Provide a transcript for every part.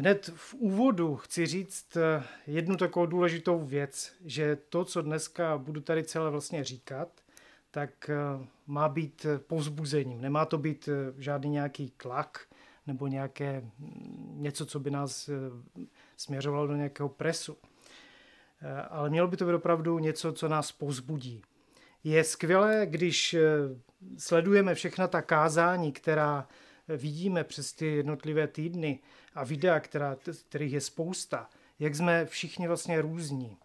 Hned v úvodu chci říct eh, jednu takovou důležitou věc, že to, co dneska budu tady celé vlastně říkat, tak eh, má být povzbuzením. Nemá to být žádný nějaký tlak nebo nějaké mm, něco, co by nás směřovalo do nějakého presu. Ale mělo by to být opravdu něco, co nás povzbudí. Je skvělé, když sledujeme všechna ta kázání, která vidíme přes ty jednotlivé týdny a videa, která, kterých je spousta, jak jsme všichni vlastně různí.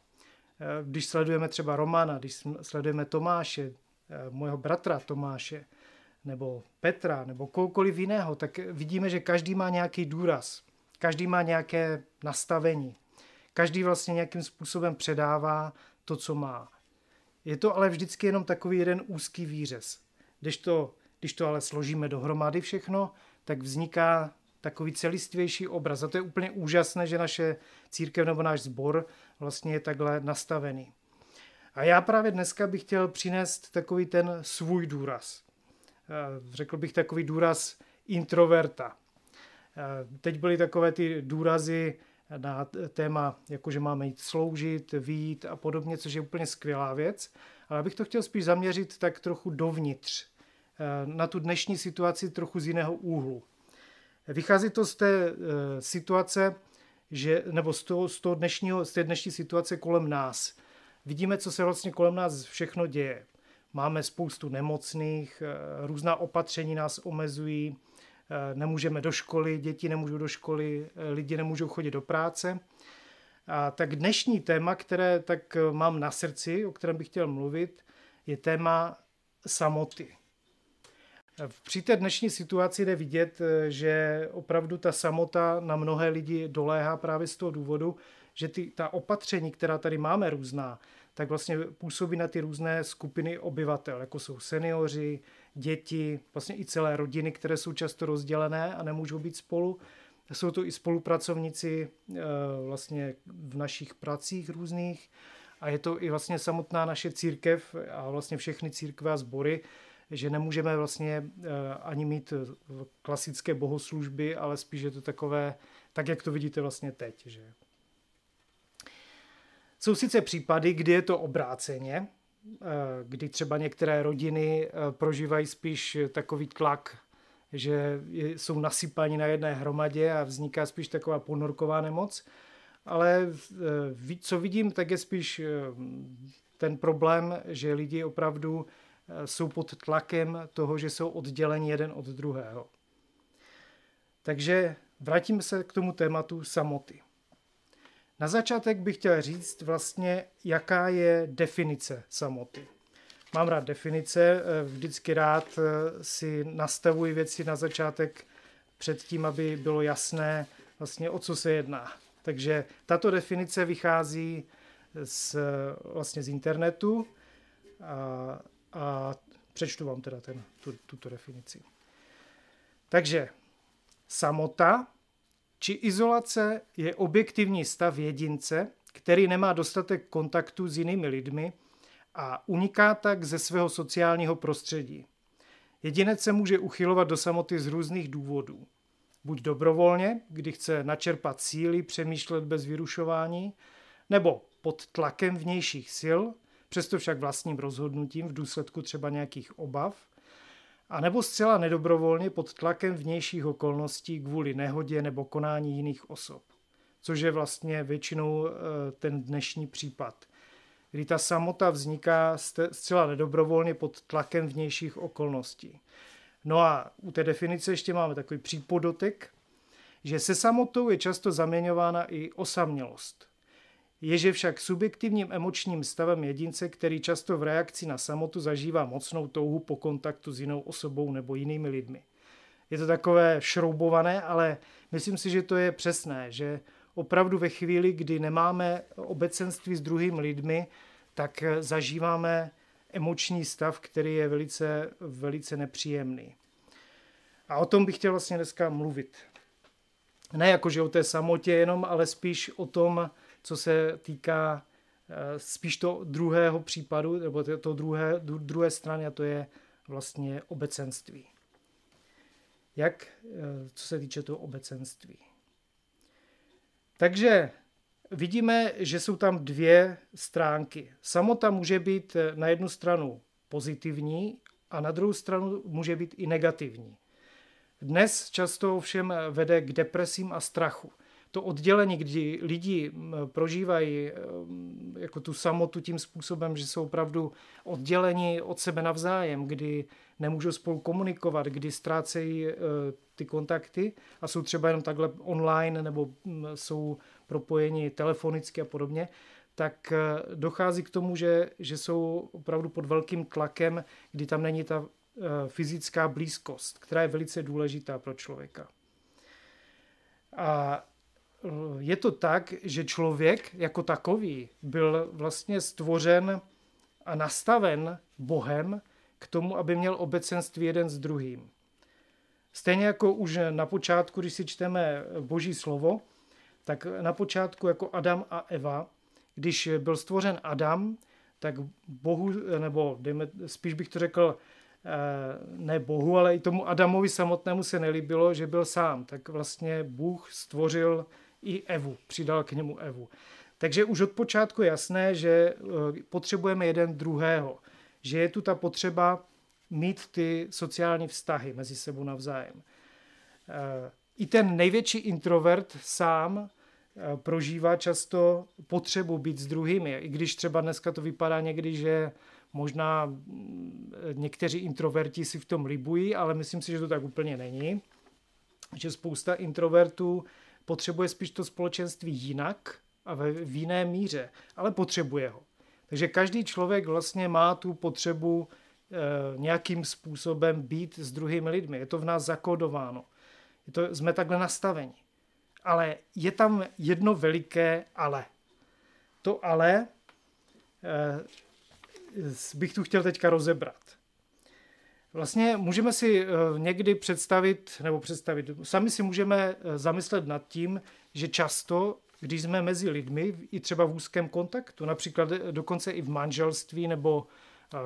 Eh, když sledujeme třeba Romana, když sledujeme Tomáše, eh, mojeho bratra Tomáše, nebo Petra, nebo kohokoliv jiného, tak vidíme, že každý má nějaký důraz, každý má nějaké nastavení, každý vlastně nějakým způsobem předává to, co má. Je to ale vždycky jenom takový jeden úzký výřez. Když to když to ale složíme dohromady všechno, tak vzniká takový celistvější obraz. A to je úplně úžasné, že naše církev nebo náš sbor vlastně je takhle nastavený. A já právě dneska bych chtěl přinést takový ten svůj důraz. Eh, řekl bych takový důraz introverta. Eh, teď byly takové ty důrazy na téma, jakože máme jít sloužit, výjít a podobně, což je úplně skvělá věc. Ale abych to chtěl spíš zaměřit tak trochu dovnitř na tu dnešní situaci trochu z jiného úhlu. Vychází to z té eh, situace, že, nebo z, toho, z, toho dnešního, z té dnešní situace kolem nás. Vidíme, co se vlastně kolem nás všechno děje. Máme spoustu nemocných, eh, různá opatření nás omezují, nemůžeme do školy, děti nemůžou do školy, lidi nemůžou chodit do práce. A tak dnešní téma, které tak mám na srdci, o kterém bych chtěl mluvit, je téma samoty. Při té dnešní situaci jde vidět, eh, že opravdu ta samota na mnohé lidi doléhá právě z toho důvodu, že ty, ta opatření, která tady máme různá, tak vlastně působí na ty různé skupiny obyvatel, jako jsou seniori, děti, vlastně i celé rodiny, které jsou často rozdělené a nemůžou být spolu. Jsou to i spolupracovníci eh, vlastně v našich pracích různých a je to i vlastně samotná naše církev a vlastně všechny církve a sbory, že nemůžeme vlastně eh, ani mít eh, klasické bohoslužby, ale spíš je to takové, tak jak to vidíte vlastně teď. Že? Jsou sice případy, kdy je to obráceně, eh, kdy třeba některé rodiny prožívají spíš takový tlak, že jsou nasypaní na jedné hromadě a vzniká spíš taková ponorková nemoc. Ale co vidím, tak je spíš ten problém, že lidi opravdu jsou pod tlakem toho, že jsou odděleni jeden od druhého. Takže vrátíme se k tomu tématu samoty. Na začátek bych chtěl říct vlastně, jaká je definice samoty. Mám rád definice, eh, vždycky rád eh, si nastavuji věci na začátek před tím, aby bylo jasné vlastně o co se jedná. Takže tato definice vychází z, vlastně z internetu. A přečtu vám teda ten, tu, tuto definici. Takže samota či izolace je objektivní stav jedince, který nemá dostatek kontaktu s jinými lidmi a uniká tak ze svého sociálního prostředí. Jedinec se může uchylovat do samoty z různých důvodů. Buď dobrovolně, kdy chce načerpat síly, přemýšlet bez vyrušování, nebo pod tlakem vnějších sil, přesto však vlastním rozhodnutím v důsledku třeba nějakých obav, a nebo zcela nedobrovolně pod tlakem vnějších okolností kvůli nehodě nebo konání jiných osob. Což je vlastně většinou eh, ten dnešní případ, kdy ta samota vzniká zcela nedobrovolně pod tlakem vnějších okolností. No a u té definice ještě máme takový přípodotek, že se samotou je často zaměňována i osamělost je však subjektivním emočním stavem jedince, který často v reakci na samotu zažívá mocnou touhu po kontaktu s jinou osobou nebo jinými lidmi. Je to takové šroubované, ale myslím si, že to je přesné, že opravdu ve chvíli, kdy nemáme obecenství s druhými lidmi, tak zažíváme emoční stav, který je velice, velice nepříjemný. A o tom bych chtěl vlastně dneska mluvit. Ne jakože o té samotě jenom, ale spíš o tom, co se týká eh, spíš to druhého případu, nebo to druhé, druhé strany, a to je vlastně obecenství. Jak, eh, co se týče toho obecenství. Takže vidíme, že jsou tam dvě stránky. Samota může být na jednu stranu pozitivní a na druhou stranu může být i negativní. Dnes často ovšem vede k depresím a strachu. To oddělení, kdy lidi prožívají jako tu samotu tím způsobem, že jsou opravdu odděleni od sebe navzájem, kdy nemůžou spolu komunikovat, kdy ztrácejí e, ty kontakty a jsou třeba jenom takhle online nebo jsou propojeni telefonicky a podobně, tak e, dochází k tomu, že, že jsou opravdu pod velkým tlakem, kdy tam není ta e, fyzická blízkost, která je velice důležitá pro člověka. A je to tak, že člověk jako takový byl vlastně stvořen a nastaven Bohem k tomu, aby měl obecenství jeden s druhým. Stejně jako už na počátku, když si čteme Boží slovo, tak na počátku jako Adam a Eva, když byl stvořen Adam, tak Bohu, nebo dejme, spíš bych to řekl, eh, ne Bohu, ale i tomu Adamovi samotnému se nelíbilo, že byl sám. Tak vlastně Bůh stvořil i Evu, přidal k němu Evu. Takže už od počátku jasné, že eh, potřebujeme jeden druhého, že je tu ta potřeba mít ty sociální vztahy mezi sebou navzájem. Eh, I ten největší introvert sám eh, prožívá často potřebu být s druhými, i když třeba dneska to vypadá někdy, že možná mm, někteří introverti si v tom libují, ale myslím si, že to tak úplně není. Že spousta introvertů potřebuje spíš to společenství jinak a ve, v jiné míře, ale potřebuje ho. Takže každý člověk vlastně má tu potřebu e, nějakým způsobem být s druhými lidmi. Je to v nás zakodováno. Je to, jsme takhle nastaveni. Ale je tam jedno veliké ale. To ale e, bych tu chtěl teďka rozebrat. Vlastně můžeme si eh, někdy představit, nebo představit, sami si můžeme eh, zamyslet nad tím, že často, když jsme mezi lidmi, i třeba v úzkém kontaktu, například eh, dokonce i v manželství nebo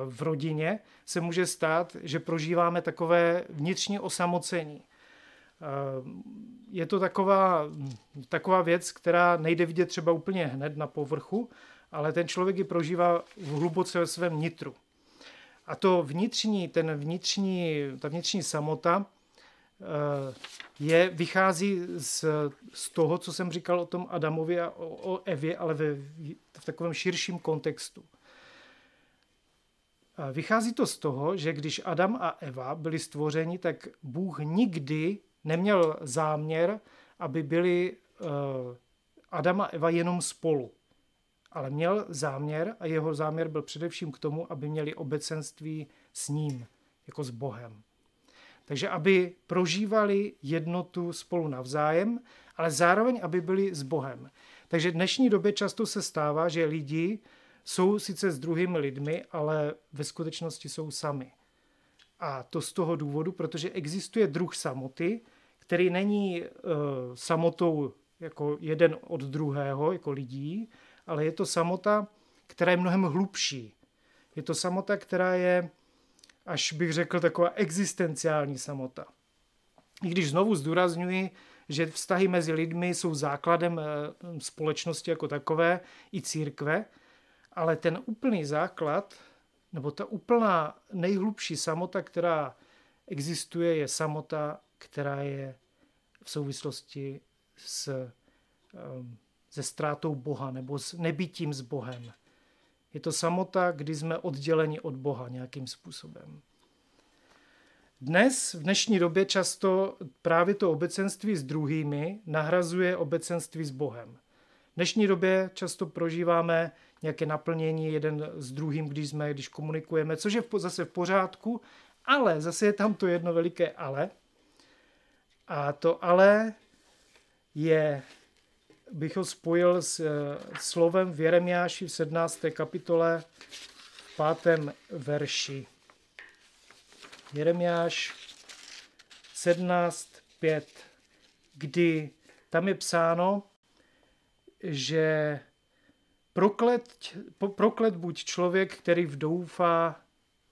v rodině, se může stát, že prožíváme takové vnitřní osamocení. Je to taková, taková věc, která nejde vidět třeba úplně hned na povrchu, ale ten člověk ji prožívá hluboce ve svém nitru. A to vnitřní, ten vnitřní, ta vnitřní samota eh, je, vychází z, z toho, co jsem říkal o tom Adamovi a o, o Evě, ale ve, v takovém širším kontextu. Vychází to z toho, že když Adam a Eva byli stvořeni, tak Bůh nikdy neměl záměr, aby byli uh, Adam a Eva jenom spolu ale měl záměr a jeho záměr byl především k tomu, aby měli obecenství s ním, jako s Bohem. Takže aby prožívali jednotu spolu navzájem, ale zároveň, aby byli s Bohem. Takže v dnešní době často se stává, že lidi jsou sice s druhými lidmi, ale ve skutečnosti jsou sami. A to z toho důvodu, protože existuje druh samoty, který není uh, samotou jako jeden od druhého, jako lidí, ale je to samota, která je mnohem hlubší. Je to samota, která je, až bych řekl, taková existenciální samota. I když znovu zdůrazňuji, že vztahy mezi lidmi jsou základem eh, společnosti jako takové i církve, ale ten úplný základ, nebo ta úplná nejhlubší samota, která existuje, je samota, která je v souvislosti s um, se ztrátou Boha nebo s nebytím s Bohem. Je to samota, kdy jsme odděleni od Boha nějakým způsobem. Dnes, v dnešní době, často právě to obecenství s druhými nahrazuje obecenství s Bohem. V dnešní době často prožíváme nějaké naplnění jeden s druhým, když jsme, když komunikujeme, což je zase v pořádku, ale zase je tam to jedno veliké ale. A to ale je bych ho spojil s eh, slovem v Jeremiáši v 17. kapitole v 5. verši. Jeremiáš 17.5, kdy tam je psáno, že proklet, proklet buď člověk, který vdoufá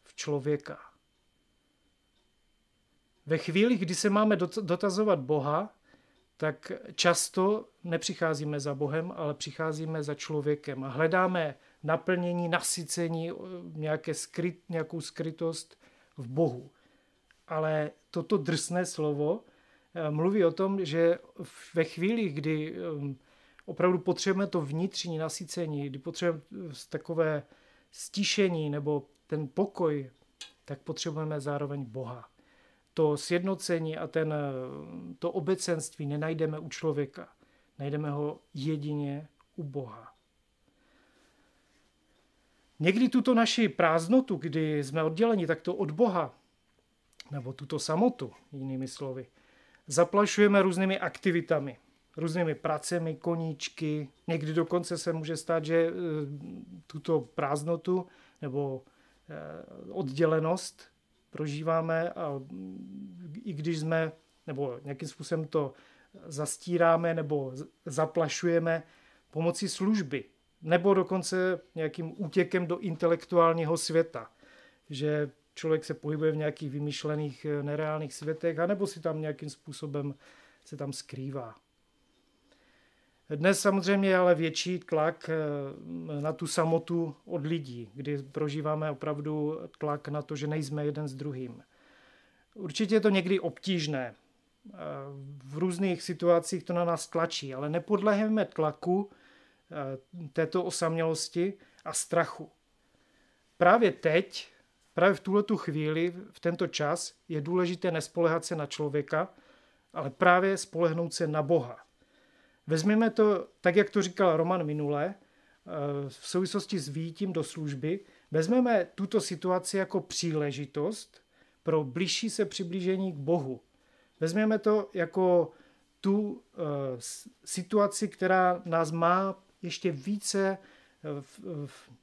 v člověka. Ve chvíli, kdy se máme dotazovat Boha, tak často nepřicházíme za Bohem, ale přicházíme za člověkem a hledáme naplnění, nasycení, nějaké skryt, nějakou skrytost v Bohu. Ale toto drsné slovo eh, mluví o tom, že ve chvíli, kdy eh, opravdu potřebujeme to vnitřní nasycení, kdy potřebujeme takové stišení nebo ten pokoj, tak potřebujeme zároveň Boha. To sjednocení a ten, to obecenství nenajdeme u člověka. Najdeme ho jedině u Boha. Někdy tuto naši prázdnotu, kdy jsme odděleni takto od Boha, nebo tuto samotu, jinými slovy, zaplašujeme různými aktivitami, různými pracemi, koníčky. Někdy dokonce se může stát, že eh, tuto prázdnotu nebo eh, oddělenost prožíváme a i když jsme, nebo nějakým způsobem to zastíráme nebo zaplašujeme pomocí služby, nebo dokonce nějakým útěkem do intelektuálního světa, že člověk se pohybuje v nějakých vymyšlených eh, nereálných světech, anebo si tam nějakým způsobem se tam skrývá. Dnes samozřejmě je ale větší tlak eh, na tu samotu od lidí, kdy prožíváme opravdu tlak na to, že nejsme jeden s druhým. Určitě je to někdy obtížné. Eh, v různých situacích to na nás tlačí, ale nepodleheme tlaku eh, této osamělosti a strachu. Právě teď, právě v tuhle chvíli, v tento čas, je důležité nespolehat se na člověka, ale právě spolehnout se na Boha. Vezměme to, tak jak to říkal Roman minule, eh, v souvislosti s výjitím do služby, vezmeme tuto situaci jako příležitost pro blížší se přiblížení k Bohu. Vezměme to jako tu eh, situaci, která nás má ještě více eh,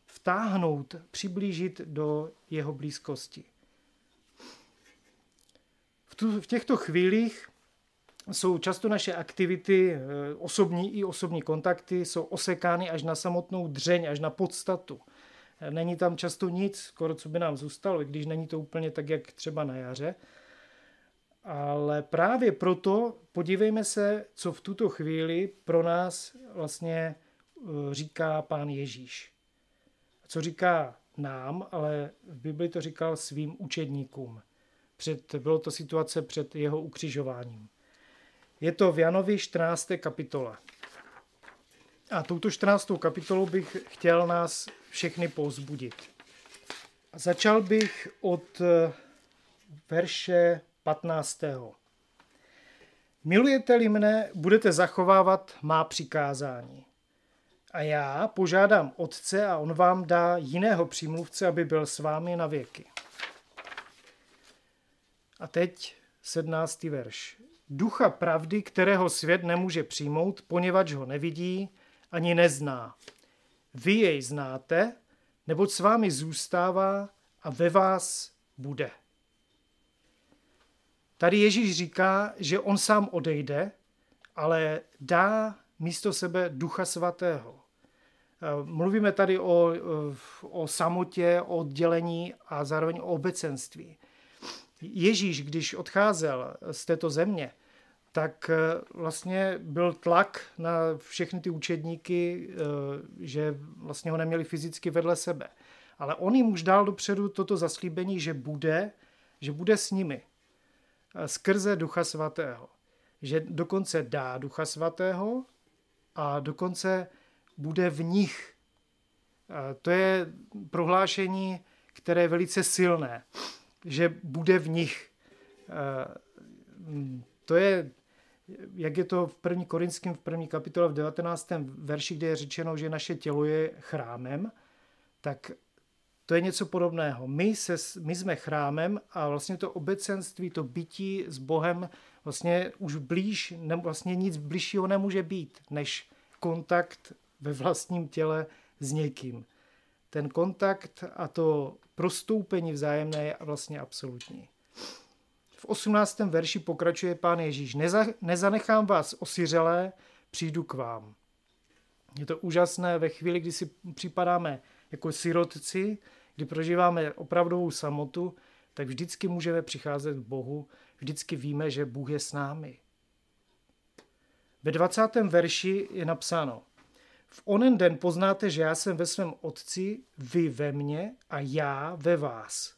vtáhnout, přiblížit do jeho blízkosti. V, těchto chvílích jsou často naše aktivity, eh, osobní i osobní kontakty, jsou osekány až na samotnou dřeň, až na podstatu. Eh, není tam často nic, skoro co by nám zůstalo, i když není to úplně tak, jak třeba na jaře. Ale právě proto podívejme se, co v tuto chvíli pro nás vlastně eh, říká pán Ježíš. Co říká nám, ale v Bibli to říkal svým učedníkům. Před, bylo to situace před jeho ukřižováním. Je to v Janovi 14. kapitole. A touto 14. kapitolou bych chtěl nás všechny pozbudit. A začal bych od eh, verše 15. Milujete-li mne, budete zachovávat má přikázání. A já požádám Otce a on vám dá jiného přímluvce, aby byl s vámi na věky. A teď 17. verš ducha pravdy, kterého svět nemůže přijmout, poněvadž ho nevidí ani nezná. Vy jej znáte, neboť s vámi zůstává a ve vás bude. Tady Ježíš říká, že on sám odejde, ale dá místo sebe ducha svatého. Mluvíme tady o, o samotě, o oddělení a zároveň o obecenství. Ježíš, když odcházel z této země, tak eh, vlastně byl tlak na všechny ty učedníky, eh, že vlastně ho neměli fyzicky vedle sebe. Ale on jim už dal dopředu toto zaslíbení, že bude, že bude s nimi eh, skrze Ducha Svatého. Že dokonce dá Ducha Svatého a dokonce bude v nich. To je prohlášení, které je velice silné, že bude v nich. To je jak je to v první korinském, v první kapitole v 19. verši, kde je řečeno, že naše tělo je chrámem, tak to je něco podobného. My, se, my jsme chrámem a vlastně to obecenství, to bytí s Bohem vlastně už blíž, ne, vlastně nic bližšího nemůže být, než kontakt ve vlastním těle s někým. Ten kontakt a to prostoupení vzájemné je vlastně absolutní. V 18. verši pokračuje pán Ježíš. Neza, nezanechám vás osiřelé, přijdu k vám. Je to úžasné ve chvíli, kdy si připadáme jako sirotci, kdy prožíváme opravdovou samotu, tak vždycky můžeme přicházet k Bohu, vždycky víme, že Bůh je s námi. Ve 20. verši je napsáno, v onen den poznáte, že já jsem ve svém otci, vy ve mně a já ve vás.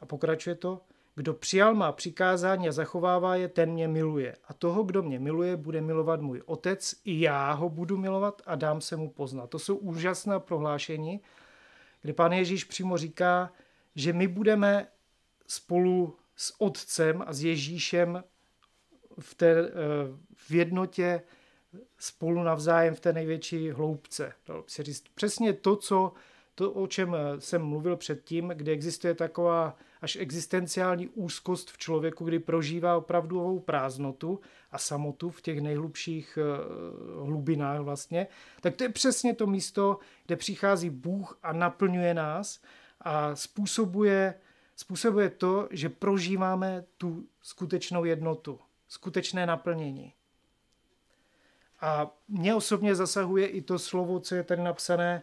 A pokračuje to, kdo přijal má přikázání a zachovává je, ten mě miluje. A toho, kdo mě miluje, bude milovat můj otec, i já ho budu milovat a dám se mu poznat. To jsou úžasná prohlášení, kde pán Ježíš přímo říká, že my budeme spolu s otcem a s Ježíšem v, té, eh, v jednotě spolu navzájem v té největší hloubce. Dalo se říct přesně to, co, to, o čem eh, jsem mluvil předtím, kde existuje taková až existenciální úzkost v člověku, kdy prožívá opravdovou prázdnotu a samotu v těch nejhlubších eh, hlubinách vlastně, tak to je přesně to místo, kde přichází Bůh a naplňuje nás a způsobuje, způsobuje to, že prožíváme tu skutečnou jednotu, skutečné naplnění. A mě osobně zasahuje i to slovo, co je tady napsané,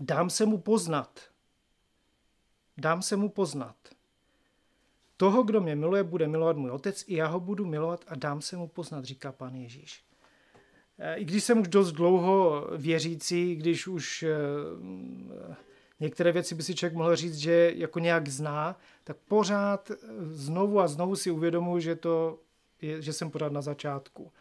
dám se mu poznat. Dám se mu poznat. Toho, kdo mě miluje, bude milovat můj otec, i já ho budu milovat a dám se mu poznat, říká pán Ježíš. E, I když jsem už dost dlouho věřící, když už e, některé věci by si člověk mohl říct, že jako nějak zná, tak pořád znovu a znovu si uvědomuji, že, to je, že jsem pořád na začátku.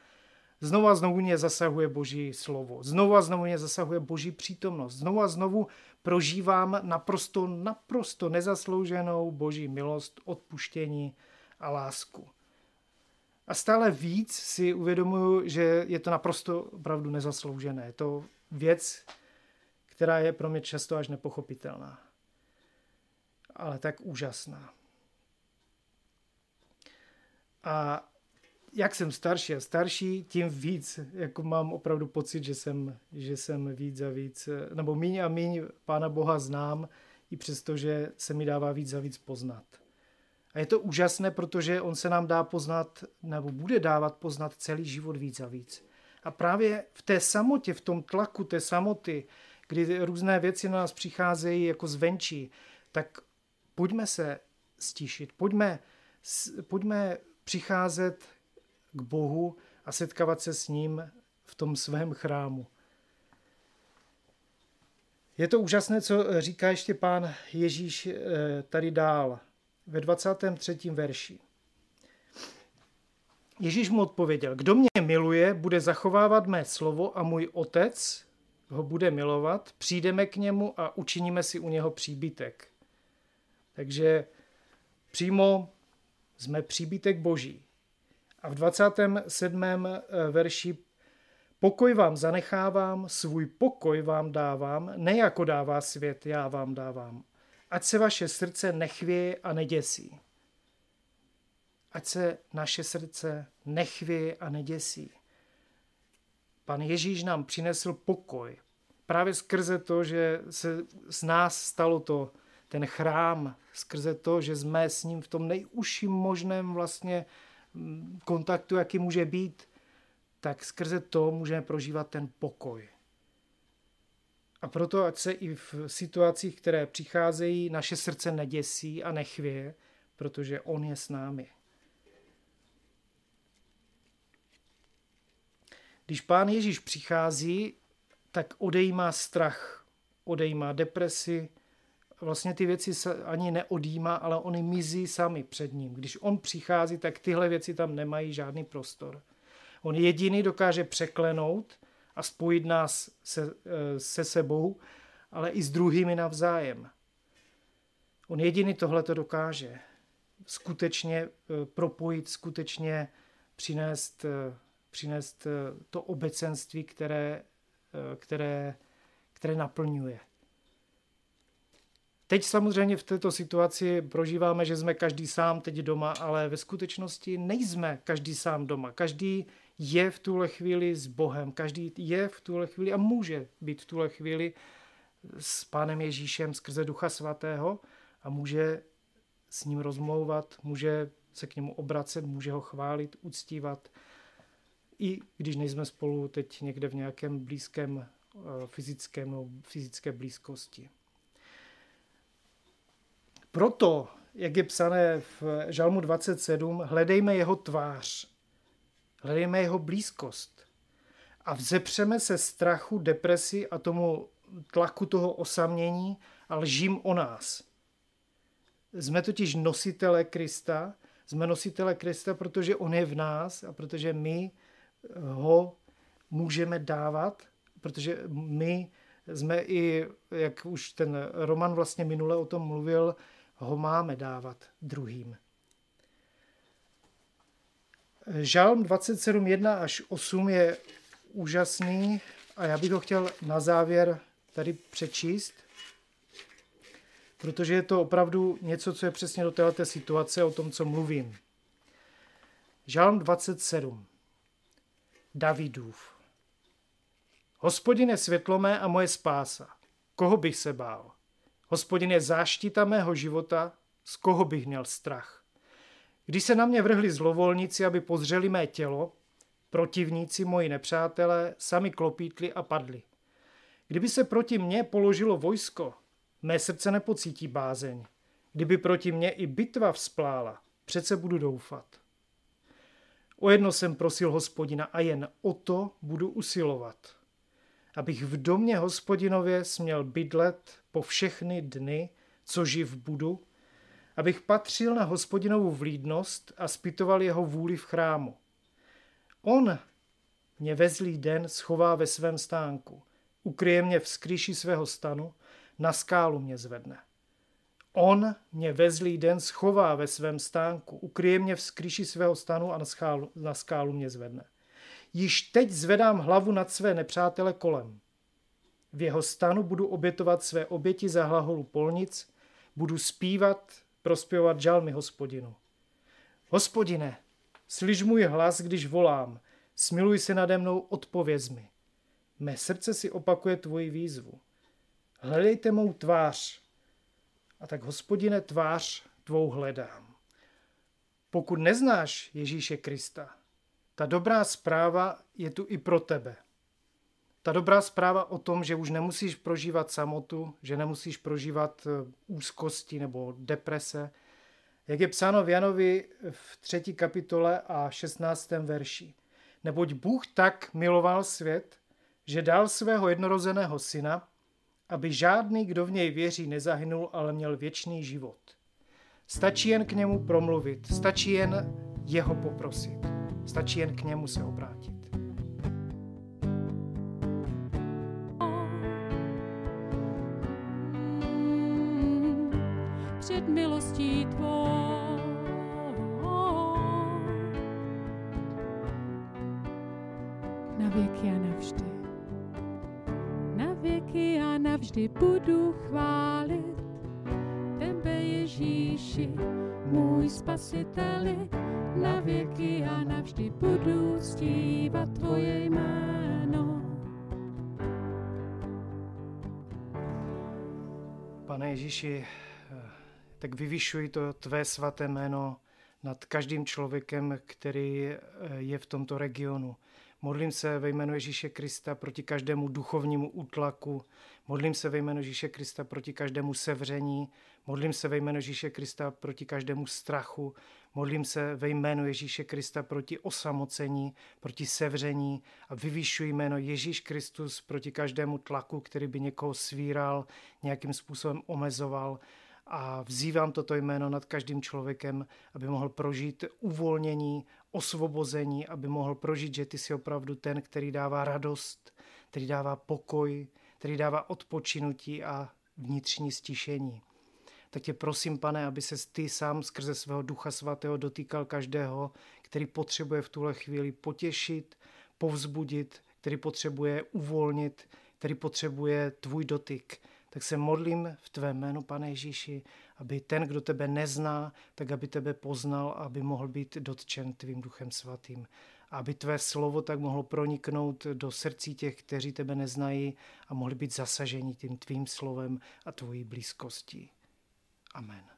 Znovu a znovu mě zasahuje Boží slovo. Znovu a znovu mě zasahuje Boží přítomnost. Znovu a znovu prožívám naprosto, naprosto nezaslouženou Boží milost, odpuštění a lásku. A stále víc si uvědomuju, že je to naprosto opravdu nezasloužené. Je to věc, která je pro mě často až nepochopitelná. Ale tak úžasná. A jak jsem starší a starší, tím víc jako mám opravdu pocit, že jsem, že jsem víc a víc, nebo míň a míň Pána Boha znám, i přesto, že se mi dává víc a víc poznat. A je to úžasné, protože on se nám dá poznat, nebo bude dávat poznat celý život víc a víc. A právě v té samotě, v tom tlaku té samoty, kdy různé věci na nás přicházejí jako zvenčí, tak pojďme se stišit, pojďme, pojďme přicházet k Bohu a setkávat se s ním v tom svém chrámu. Je to úžasné, co říká ještě pán Ježíš eh, tady dál ve 23. verši. Ježíš mu odpověděl, kdo mě miluje, bude zachovávat mé slovo a můj otec ho bude milovat, přijdeme k němu a učiníme si u něho příbytek. Takže přímo jsme příbytek boží. A v 27. Eh, verši Pokoj vám zanechávám, svůj pokoj vám dávám, ne jako dává svět, já vám dávám. Ať se vaše srdce nechvěje a neděsí. Ať se naše srdce nechvěje a neděsí. Pan Ježíš nám přinesl pokoj. Právě skrze to, že se z nás stalo to, ten chrám, skrze to, že jsme s ním v tom nejužším možném vlastně kontaktu, jaký může být, tak skrze to můžeme prožívat ten pokoj. A proto, ať se i v situacích, které přicházejí, naše srdce neděsí a nechvěje, protože On je s námi. Když Pán Ježíš přichází, tak odejímá strach, odejímá depresi, vlastně ty věci se ani neodjímá, ale oni mizí sami před ním. Když on přichází, tak tyhle věci tam nemají žádný prostor. On jediný dokáže překlenout a spojit nás se, eh, se sebou, ale i s druhými navzájem. On jediný tohle to dokáže. Skutečně eh, propojit, skutečně přinést, eh, přinést to obecenství, které, které, které naplňuje. Teď samozřejmě v této situaci prožíváme, že jsme každý sám teď doma, ale ve skutečnosti nejsme každý sám doma. Každý je v tuhle chvíli s Bohem, každý je v tuhle chvíli a může být v tuhle chvíli s Pánem Ježíšem skrze Ducha Svatého a může s ním rozmlouvat, může se k němu obracet, může ho chválit, uctívat, i když nejsme spolu teď někde v nějakém blízkém eh, fyzickém no, fyzické blízkosti. Proto, jak je psané v Žalmu 27, hledejme jeho tvář. hledejme jeho blízkost a vzepřeme se strachu, depresi a tomu tlaku toho osamění a lžím o nás. Jsme totiž nositele Krista, jsme nositele Krista, protože on je v nás a protože my ho můžeme dávat, protože my jsme i, jak už ten Roman vlastně minule o tom mluvil, ho máme dávat druhým. Žalm 27, 1 až 8 je úžasný a já bych ho chtěl na závěr tady přečíst, protože je to opravdu něco, co je přesně do této situace, o tom, co mluvím. Žalm 27. Davidův. Hospodin je světlo a moje spása. Koho bych se bál? Hospodin je záštita mého života, z koho bych měl strach? Když se na mě vrhli zlovolníci, aby pozřeli mé tělo, protivníci, moji nepřátelé, sami klopítli a padli. Kdyby se proti mně položilo vojsko, mé srdce nepocítí bázeň. Kdyby proti mně i bitva vzplála, přece budu doufat. O jedno jsem prosil hospodina a jen o to budu usilovat. Abych v domě hospodinově směl bydlet po všechny dny, co živ budu, abych patřil na hospodinovu vlídnost a spitoval jeho vůli v chrámu. On mě ve zlý den schová ve svém stánku, ukryje mě v skryši svého stanu, na skálu mě zvedne. On mě ve zlý den schová ve svém stánku, ukryje mě v skryši svého stanu a na skálu, na skálu mě zvedne. Již teď zvedám hlavu nad své nepřátele kolem. V jeho stanu budu obětovat své oběti za hlaholu polnic, budu zpívat, prospěvat žalmy hospodinu. Hospodine, slyš můj hlas, když volám, smiluj se nade mnou, odpověz mi. Mé srdce si opakuje tvoji výzvu. Hledejte mou tvář, a tak, hospodine, tvář tvou hledám. Pokud neznáš Ježíše Krista, ta dobrá zpráva je tu i pro tebe. Ta dobrá zpráva o tom, že už nemusíš prožívat samotu, že nemusíš prožívat eh, úzkosti nebo deprese, jak je psáno v Janovi v třetí kapitole a 16. verši. Neboť Bůh tak miloval svět, že dal svého jednorozeného syna, aby žádný, kdo v něj věří, nezahynul, ale měl věčný život. Stačí jen k němu promluvit, stačí jen jeho poprosit, stačí jen k němu se obrátit. Před milostí tvou. Na věky a navždy. Věky a navždy budu chválit tebe Ježíši, můj spasiteli, na věky a navždy budu stívat tvoje jméno. Pane Ježíši, tak vyvyšuj to tvé svaté jméno nad každým člověkem, který je v tomto regionu. Modlím se ve jménu Ježíše Krista proti každému duchovnímu útlaku. Modlím se ve jménu Ježíše Krista proti každému sevření. Modlím se ve jménu Ježíše Krista proti každému strachu. Modlím se ve jménu Ježíše Krista proti osamocení, proti sevření a vyvýšuji jméno Ježíš Kristus proti každému tlaku, který by někoho svíral, nějakým způsobem omezoval a vzývám toto jméno nad každým člověkem, aby mohl prožít uvolnění, osvobození, aby mohl prožít, že ty jsi opravdu ten, který dává radost, který dává pokoj, který dává odpočinutí a vnitřní stišení. Tak tě prosím, pane, aby se ty sám skrze svého ducha svatého dotýkal každého, který potřebuje v tuhle chvíli potěšit, povzbudit, který potřebuje uvolnit, který potřebuje tvůj dotyk tak se modlím v tvé jménu, pane Ježíši, aby ten, kdo tebe nezná, tak aby tebe poznal, aby mohl být dotčen tvým duchem svatým. Aby tvé slovo tak mohlo proniknout do srdcí těch, kteří tebe neznají a mohli být zasaženi tím tvým slovem a tvojí blízkostí. Amen.